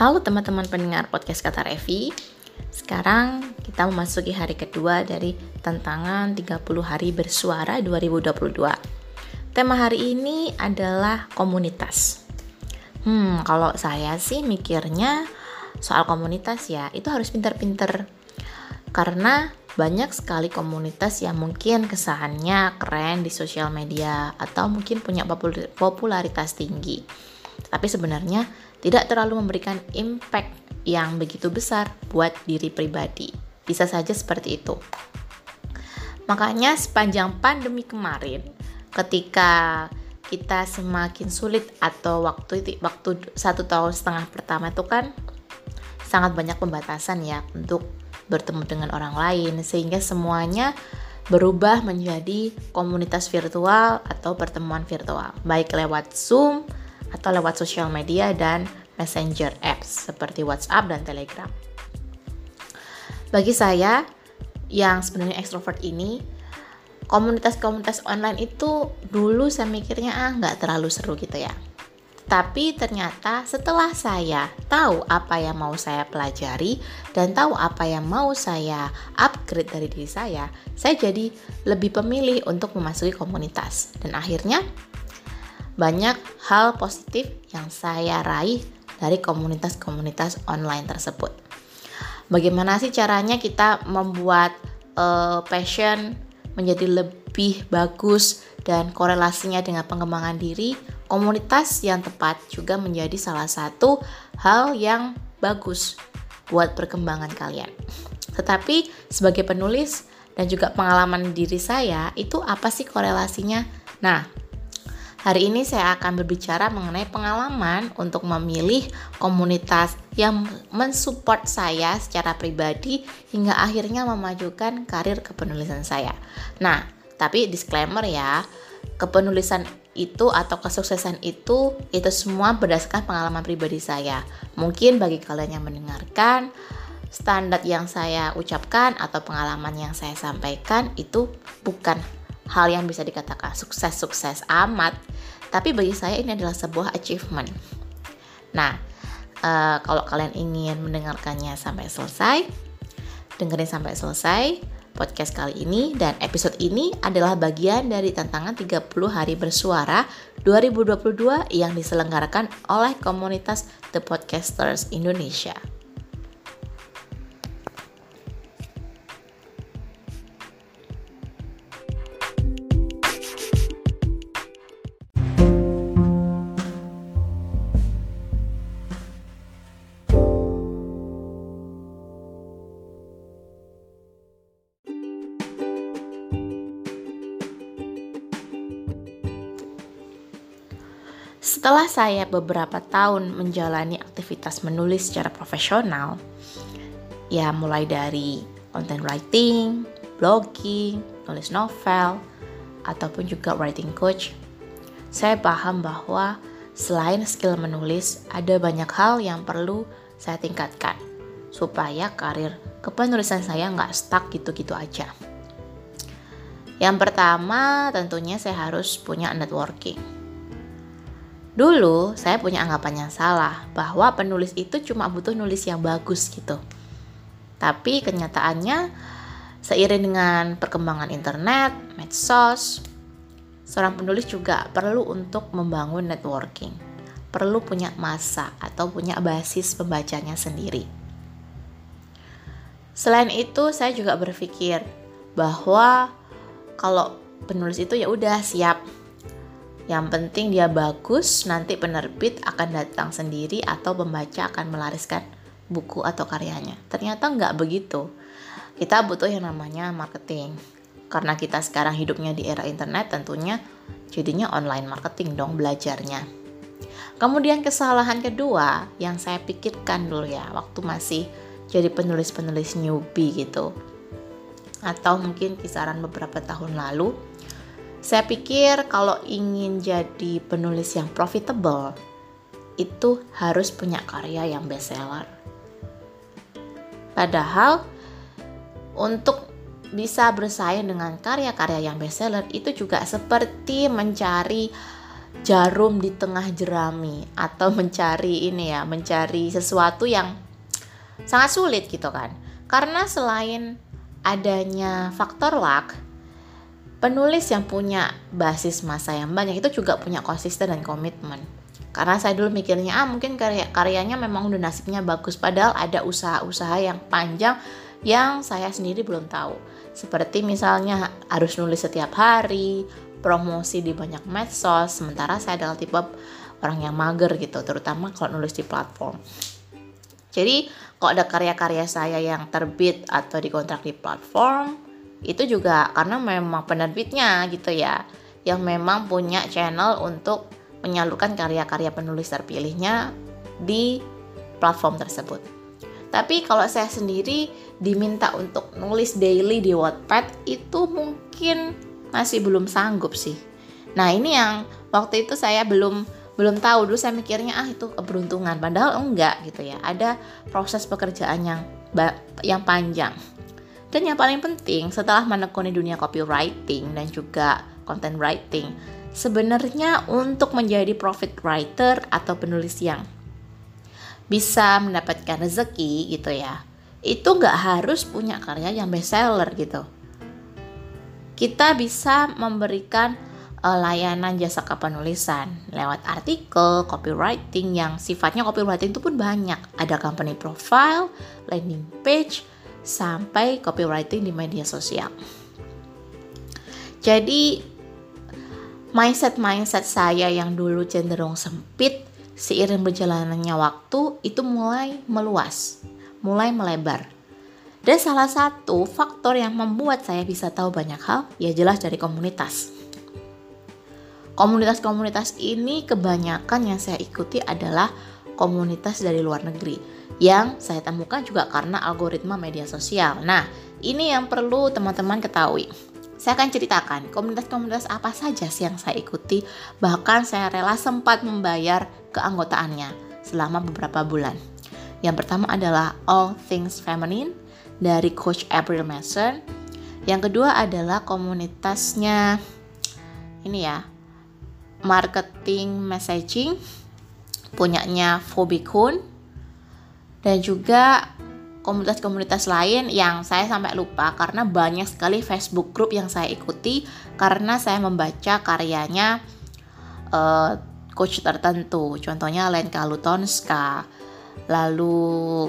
Halo teman-teman pendengar podcast Kata Revi Sekarang kita memasuki hari kedua dari tantangan 30 hari bersuara 2022 Tema hari ini adalah komunitas. Hmm, kalau saya sih mikirnya soal komunitas ya Itu harus pinter-pinter Karena banyak sekali komunitas yang mungkin kesannya keren di sosial media Atau mungkin punya popularitas tinggi Tapi sebenarnya tidak terlalu memberikan impact yang begitu besar buat diri pribadi. Bisa saja seperti itu. Makanya sepanjang pandemi kemarin, ketika kita semakin sulit atau waktu itu waktu satu tahun setengah pertama itu kan sangat banyak pembatasan ya untuk bertemu dengan orang lain sehingga semuanya berubah menjadi komunitas virtual atau pertemuan virtual baik lewat Zoom, atau lewat sosial media dan messenger apps seperti WhatsApp dan Telegram. Bagi saya yang sebenarnya ekstrovert ini, komunitas-komunitas online itu dulu saya mikirnya ah nggak terlalu seru gitu ya. Tapi ternyata setelah saya tahu apa yang mau saya pelajari dan tahu apa yang mau saya upgrade dari diri saya, saya jadi lebih pemilih untuk memasuki komunitas. Dan akhirnya banyak hal positif yang saya raih dari komunitas-komunitas online tersebut. Bagaimana sih caranya kita membuat uh, passion menjadi lebih bagus dan korelasinya dengan pengembangan diri? Komunitas yang tepat juga menjadi salah satu hal yang bagus buat perkembangan kalian. Tetapi sebagai penulis dan juga pengalaman diri saya, itu apa sih korelasinya? Nah, Hari ini saya akan berbicara mengenai pengalaman untuk memilih komunitas yang mensupport saya secara pribadi hingga akhirnya memajukan karir kepenulisan saya. Nah, tapi disclaimer ya, kepenulisan itu atau kesuksesan itu itu semua berdasarkan pengalaman pribadi saya. Mungkin bagi kalian yang mendengarkan standar yang saya ucapkan atau pengalaman yang saya sampaikan itu bukan hal yang bisa dikatakan sukses-sukses amat, tapi bagi saya ini adalah sebuah achievement. Nah, uh, kalau kalian ingin mendengarkannya sampai selesai, dengerin sampai selesai podcast kali ini dan episode ini adalah bagian dari tantangan 30 hari bersuara 2022 yang diselenggarakan oleh komunitas The Podcasters Indonesia. Setelah saya beberapa tahun menjalani aktivitas menulis secara profesional, ya mulai dari content writing, blogging, nulis novel, ataupun juga writing coach, saya paham bahwa selain skill menulis, ada banyak hal yang perlu saya tingkatkan supaya karir kepenulisan saya nggak stuck gitu-gitu aja. Yang pertama tentunya saya harus punya networking Dulu saya punya anggapan yang salah bahwa penulis itu cuma butuh nulis yang bagus gitu. Tapi kenyataannya seiring dengan perkembangan internet, medsos, seorang penulis juga perlu untuk membangun networking. Perlu punya masa atau punya basis pembacanya sendiri. Selain itu, saya juga berpikir bahwa kalau penulis itu ya udah siap yang penting dia bagus, nanti penerbit akan datang sendiri atau pembaca akan melariskan buku atau karyanya. Ternyata nggak begitu. Kita butuh yang namanya marketing. Karena kita sekarang hidupnya di era internet tentunya jadinya online marketing dong belajarnya. Kemudian kesalahan kedua yang saya pikirkan dulu ya waktu masih jadi penulis-penulis newbie gitu. Atau mungkin kisaran beberapa tahun lalu saya pikir kalau ingin jadi penulis yang profitable, itu harus punya karya yang bestseller. Padahal untuk bisa bersaing dengan karya-karya yang bestseller itu juga seperti mencari jarum di tengah jerami atau mencari ini ya, mencari sesuatu yang sangat sulit gitu kan. Karena selain adanya faktor luck, penulis yang punya basis masa yang banyak itu juga punya konsisten dan komitmen. Karena saya dulu mikirnya ah mungkin karya karyanya memang udah nasibnya bagus padahal ada usaha-usaha yang panjang yang saya sendiri belum tahu. Seperti misalnya harus nulis setiap hari, promosi di banyak medsos, sementara saya adalah tipe orang yang mager gitu, terutama kalau nulis di platform. Jadi kalau ada karya-karya saya yang terbit atau dikontrak di platform itu juga karena memang penerbitnya gitu ya yang memang punya channel untuk menyalurkan karya-karya penulis terpilihnya di platform tersebut. Tapi kalau saya sendiri diminta untuk nulis daily di Wattpad itu mungkin masih belum sanggup sih. Nah, ini yang waktu itu saya belum belum tahu dulu saya mikirnya ah itu keberuntungan padahal enggak gitu ya ada proses pekerjaan yang yang panjang dan yang paling penting setelah menekuni dunia copywriting dan juga content writing sebenarnya untuk menjadi profit writer atau penulis yang bisa mendapatkan rezeki gitu ya itu nggak harus punya karya yang bestseller gitu kita bisa memberikan uh, layanan jasa kepenulisan lewat artikel, copywriting yang sifatnya copywriting itu pun banyak. Ada company profile, landing page, sampai copywriting di media sosial. Jadi mindset-mindset saya yang dulu cenderung sempit seiring berjalannya waktu itu mulai meluas, mulai melebar. Dan salah satu faktor yang membuat saya bisa tahu banyak hal ya jelas dari komunitas Komunitas-komunitas ini kebanyakan yang saya ikuti adalah komunitas dari luar negeri yang saya temukan juga karena algoritma media sosial. Nah, ini yang perlu teman-teman ketahui. Saya akan ceritakan komunitas-komunitas apa saja sih yang saya ikuti, bahkan saya rela sempat membayar keanggotaannya selama beberapa bulan. Yang pertama adalah All Things Feminine dari Coach April Mason. Yang kedua adalah komunitasnya ini ya, marketing messaging punyanya Fobikun dan juga komunitas-komunitas lain yang saya sampai lupa karena banyak sekali Facebook group yang saya ikuti karena saya membaca karyanya uh, coach tertentu. Contohnya Lenka Lutonska. Lalu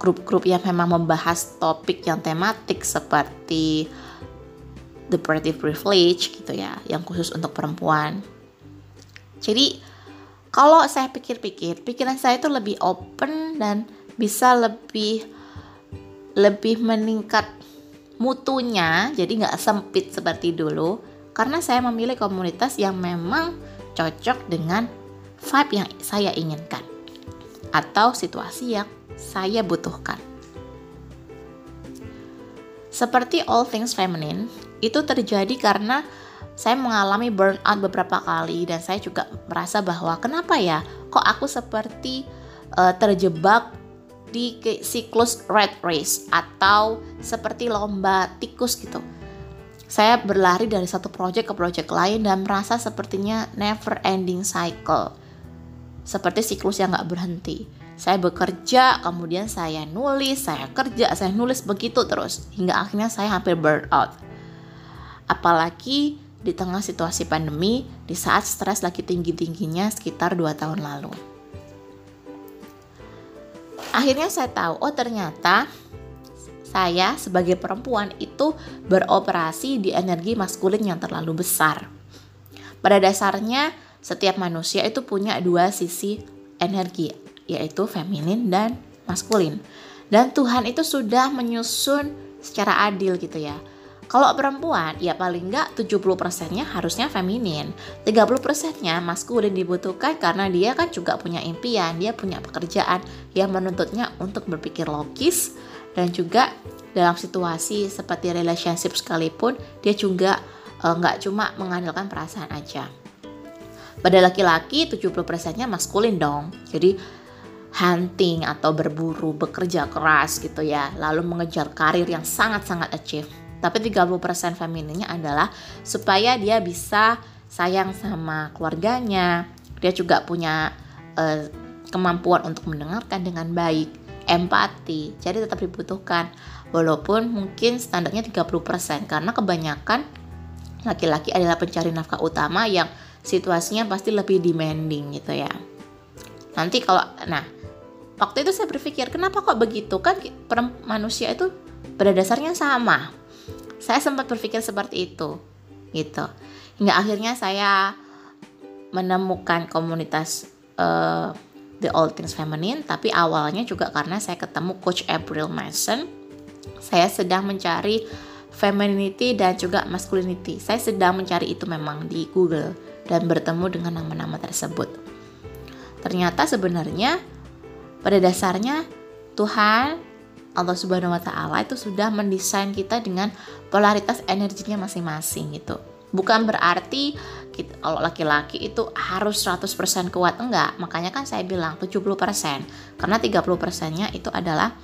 grup-grup yang memang membahas topik yang tematik seperti the pretty privilege gitu ya yang khusus untuk perempuan. Jadi kalau saya pikir-pikir, pikiran saya itu lebih open dan bisa lebih lebih meningkat mutunya, jadi nggak sempit seperti dulu. Karena saya memilih komunitas yang memang cocok dengan vibe yang saya inginkan atau situasi yang saya butuhkan. Seperti all things feminine, itu terjadi karena saya mengalami burnout beberapa kali dan saya juga merasa bahwa kenapa ya kok aku seperti uh, terjebak di siklus red race atau seperti lomba tikus gitu. Saya berlari dari satu project ke project lain dan merasa sepertinya never ending cycle. Seperti siklus yang gak berhenti. Saya bekerja, kemudian saya nulis, saya kerja, saya nulis begitu terus. Hingga akhirnya saya hampir burnout. Apalagi di tengah situasi pandemi di saat stres lagi tinggi-tingginya sekitar 2 tahun lalu. Akhirnya saya tahu, oh ternyata saya sebagai perempuan itu beroperasi di energi maskulin yang terlalu besar. Pada dasarnya, setiap manusia itu punya dua sisi energi, yaitu feminin dan maskulin. Dan Tuhan itu sudah menyusun secara adil gitu ya kalau perempuan, ya paling enggak 70%-nya harusnya feminin. 30%-nya maskulin dibutuhkan karena dia kan juga punya impian, dia punya pekerjaan yang menuntutnya untuk berpikir logis dan juga dalam situasi seperti relationship sekalipun dia juga enggak cuma mengandalkan perasaan aja. Pada laki-laki 70%-nya maskulin dong. Jadi hunting atau berburu, bekerja keras gitu ya, lalu mengejar karir yang sangat-sangat achieve tapi 30% femininnya adalah supaya dia bisa sayang sama keluarganya, dia juga punya uh, kemampuan untuk mendengarkan dengan baik, empati, jadi tetap dibutuhkan. Walaupun mungkin standarnya 30% karena kebanyakan laki-laki adalah pencari nafkah utama yang situasinya pasti lebih demanding gitu ya. Nanti kalau nah waktu itu saya berpikir kenapa kok begitu kan manusia itu pada dasarnya sama. Saya sempat berpikir seperti itu gitu. Hingga akhirnya saya menemukan komunitas uh, The All Things Feminine tapi awalnya juga karena saya ketemu Coach April Mason saya sedang mencari femininity dan juga masculinity saya sedang mencari itu memang di Google dan bertemu dengan nama-nama tersebut ternyata sebenarnya pada dasarnya Tuhan Allah Subhanahu wa taala itu sudah mendesain kita dengan polaritas energinya masing-masing gitu. Bukan berarti kita, kalau laki-laki itu harus 100% kuat enggak. Makanya kan saya bilang 70% karena 30% nya itu adalah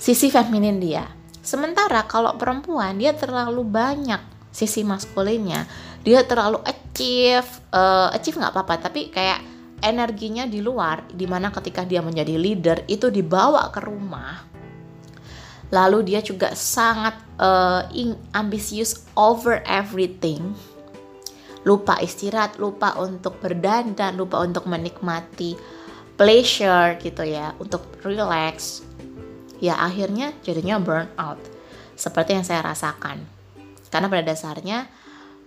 sisi feminin dia. Sementara kalau perempuan dia terlalu banyak sisi maskulinnya. Dia terlalu achieve uh, achieve nggak apa-apa tapi kayak energinya di luar di mana ketika dia menjadi leader itu dibawa ke rumah. Lalu dia juga sangat uh, ambisius over everything. Lupa istirahat lupa untuk berdandan lupa untuk menikmati pleasure gitu ya untuk relax. Ya akhirnya jadinya burn out. Seperti yang saya rasakan. Karena pada dasarnya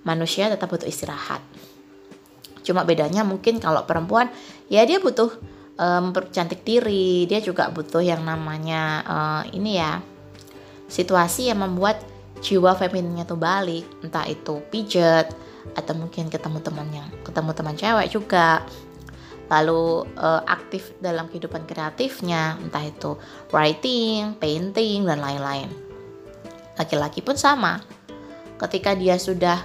manusia tetap butuh istirahat cuma bedanya mungkin kalau perempuan ya dia butuh mempercantik um, diri. Dia juga butuh yang namanya uh, ini ya situasi yang membuat jiwa femininnya tuh balik. Entah itu pijet atau mungkin ketemu teman ketemu teman cewek juga. Lalu uh, aktif dalam kehidupan kreatifnya entah itu writing, painting dan lain-lain. Laki-laki pun sama. Ketika dia sudah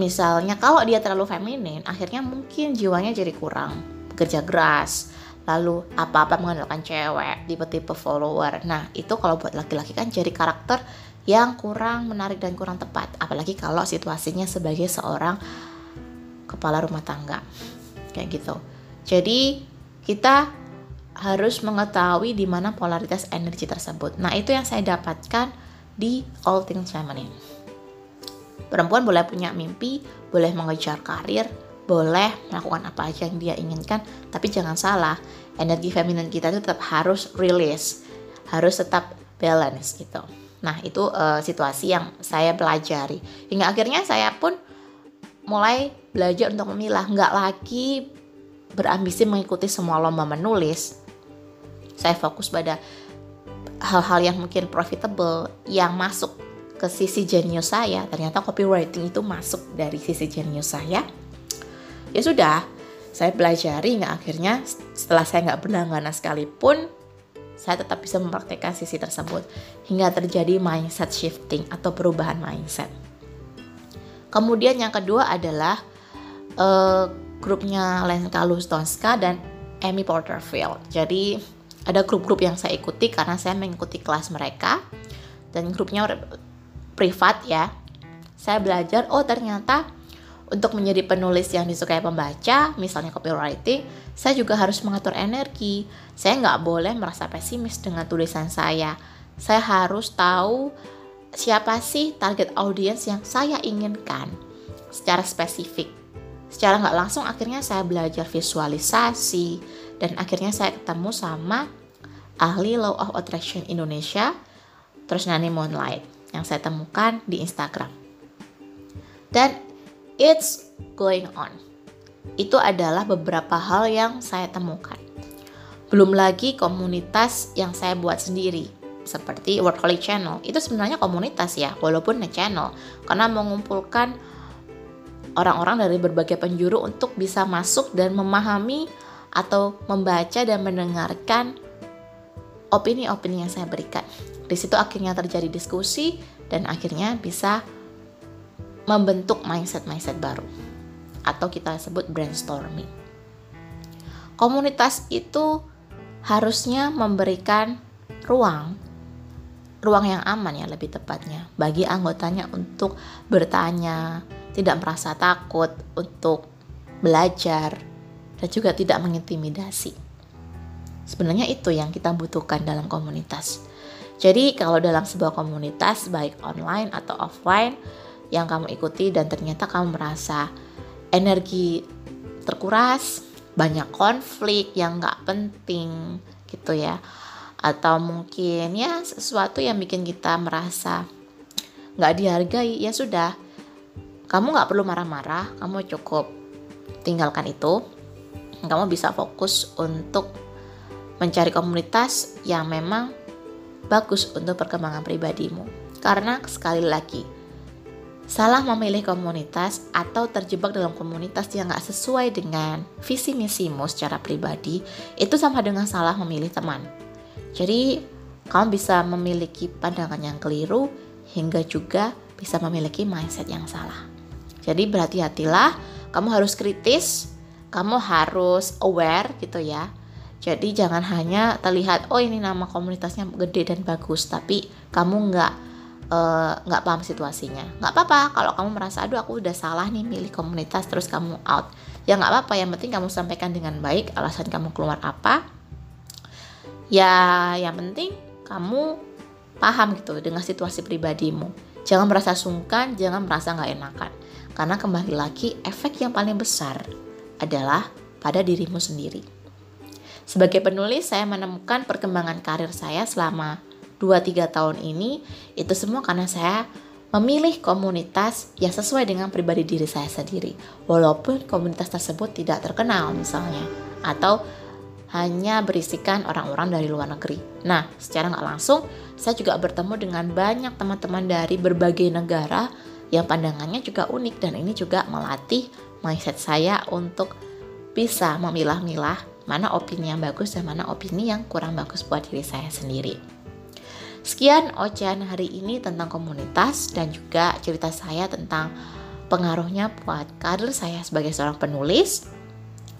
misalnya kalau dia terlalu feminin akhirnya mungkin jiwanya jadi kurang bekerja keras lalu apa-apa mengandalkan cewek, tipe-tipe follower. Nah, itu kalau buat laki-laki kan jadi karakter yang kurang menarik dan kurang tepat, apalagi kalau situasinya sebagai seorang kepala rumah tangga. Kayak gitu. Jadi, kita harus mengetahui di mana polaritas energi tersebut. Nah, itu yang saya dapatkan di All Things Feminine. Perempuan boleh punya mimpi, boleh mengejar karir, boleh melakukan apa aja yang dia inginkan tapi jangan salah energi feminin kita itu tetap harus release harus tetap balance gitu. Nah itu uh, situasi yang saya pelajari. Hingga akhirnya saya pun mulai belajar untuk memilah. Nggak lagi berambisi mengikuti semua lomba menulis. Saya fokus pada hal-hal yang mungkin profitable yang masuk ke sisi jenius saya ternyata copywriting itu masuk dari sisi jenius saya ya sudah saya pelajari nggak akhirnya setelah saya nggak berlangganan sekalipun saya tetap bisa mempraktekkan sisi tersebut hingga terjadi mindset shifting atau perubahan mindset. Kemudian yang kedua adalah uh, grupnya Lenka Lustonska dan Amy Porterfield. Jadi ada grup-grup yang saya ikuti karena saya mengikuti kelas mereka dan grupnya privat ya. Saya belajar oh ternyata untuk menjadi penulis yang disukai pembaca, misalnya copywriting, saya juga harus mengatur energi. Saya nggak boleh merasa pesimis dengan tulisan saya. Saya harus tahu siapa sih target audiens yang saya inginkan secara spesifik. Secara nggak langsung akhirnya saya belajar visualisasi dan akhirnya saya ketemu sama ahli Law of Attraction Indonesia, terus Nani Moonlight yang saya temukan di Instagram. Dan it's going on. Itu adalah beberapa hal yang saya temukan. Belum lagi komunitas yang saya buat sendiri, seperti Workaholic Channel. Itu sebenarnya komunitas ya, walaupun channel, karena mengumpulkan orang-orang dari berbagai penjuru untuk bisa masuk dan memahami atau membaca dan mendengarkan opini-opini yang saya berikan. Di situ akhirnya terjadi diskusi dan akhirnya bisa membentuk mindset-mindset baru atau kita sebut brainstorming. Komunitas itu harusnya memberikan ruang ruang yang aman ya lebih tepatnya bagi anggotanya untuk bertanya, tidak merasa takut untuk belajar, dan juga tidak mengintimidasi. Sebenarnya itu yang kita butuhkan dalam komunitas. Jadi kalau dalam sebuah komunitas baik online atau offline yang kamu ikuti dan ternyata kamu merasa energi terkuras, banyak konflik yang nggak penting gitu ya, atau mungkin ya sesuatu yang bikin kita merasa nggak dihargai ya sudah, kamu nggak perlu marah-marah, kamu cukup tinggalkan itu, kamu bisa fokus untuk mencari komunitas yang memang bagus untuk perkembangan pribadimu. Karena sekali lagi, salah memilih komunitas atau terjebak dalam komunitas yang gak sesuai dengan visi misimu secara pribadi, itu sama dengan salah memilih teman. Jadi, kamu bisa memiliki pandangan yang keliru hingga juga bisa memiliki mindset yang salah. Jadi berhati-hatilah, kamu harus kritis, kamu harus aware gitu ya jadi jangan hanya terlihat oh ini nama komunitasnya gede dan bagus, tapi kamu nggak eh, nggak uh, paham situasinya. Nggak apa-apa kalau kamu merasa aduh aku udah salah nih milih komunitas terus kamu out. Ya nggak apa-apa, yang penting kamu sampaikan dengan baik alasan kamu keluar apa. Ya yang penting kamu paham gitu dengan situasi pribadimu. Jangan merasa sungkan, jangan merasa nggak enakan. Karena kembali lagi efek yang paling besar adalah pada dirimu sendiri. Sebagai penulis, saya menemukan perkembangan karir saya selama 2-3 tahun ini itu semua karena saya memilih komunitas yang sesuai dengan pribadi diri saya sendiri. Walaupun komunitas tersebut tidak terkenal misalnya atau hanya berisikan orang-orang dari luar negeri. Nah, secara nggak langsung, saya juga bertemu dengan banyak teman-teman dari berbagai negara yang pandangannya juga unik dan ini juga melatih mindset saya untuk bisa memilah-milah mana opini yang bagus dan mana opini yang kurang bagus buat diri saya sendiri. Sekian ocehan hari ini tentang komunitas dan juga cerita saya tentang pengaruhnya buat karir saya sebagai seorang penulis.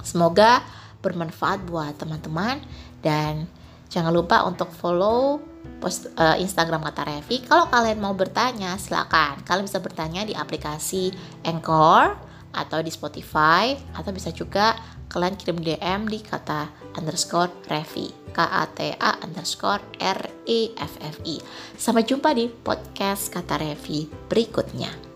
Semoga bermanfaat buat teman-teman dan jangan lupa untuk follow post uh, Instagram Kata Revi. Kalau kalian mau bertanya, silakan. Kalian bisa bertanya di aplikasi Anchor atau di Spotify atau bisa juga kalian kirim DM di kata underscore Revi. K A T A underscore R E F F I. Sampai jumpa di podcast kata Revi berikutnya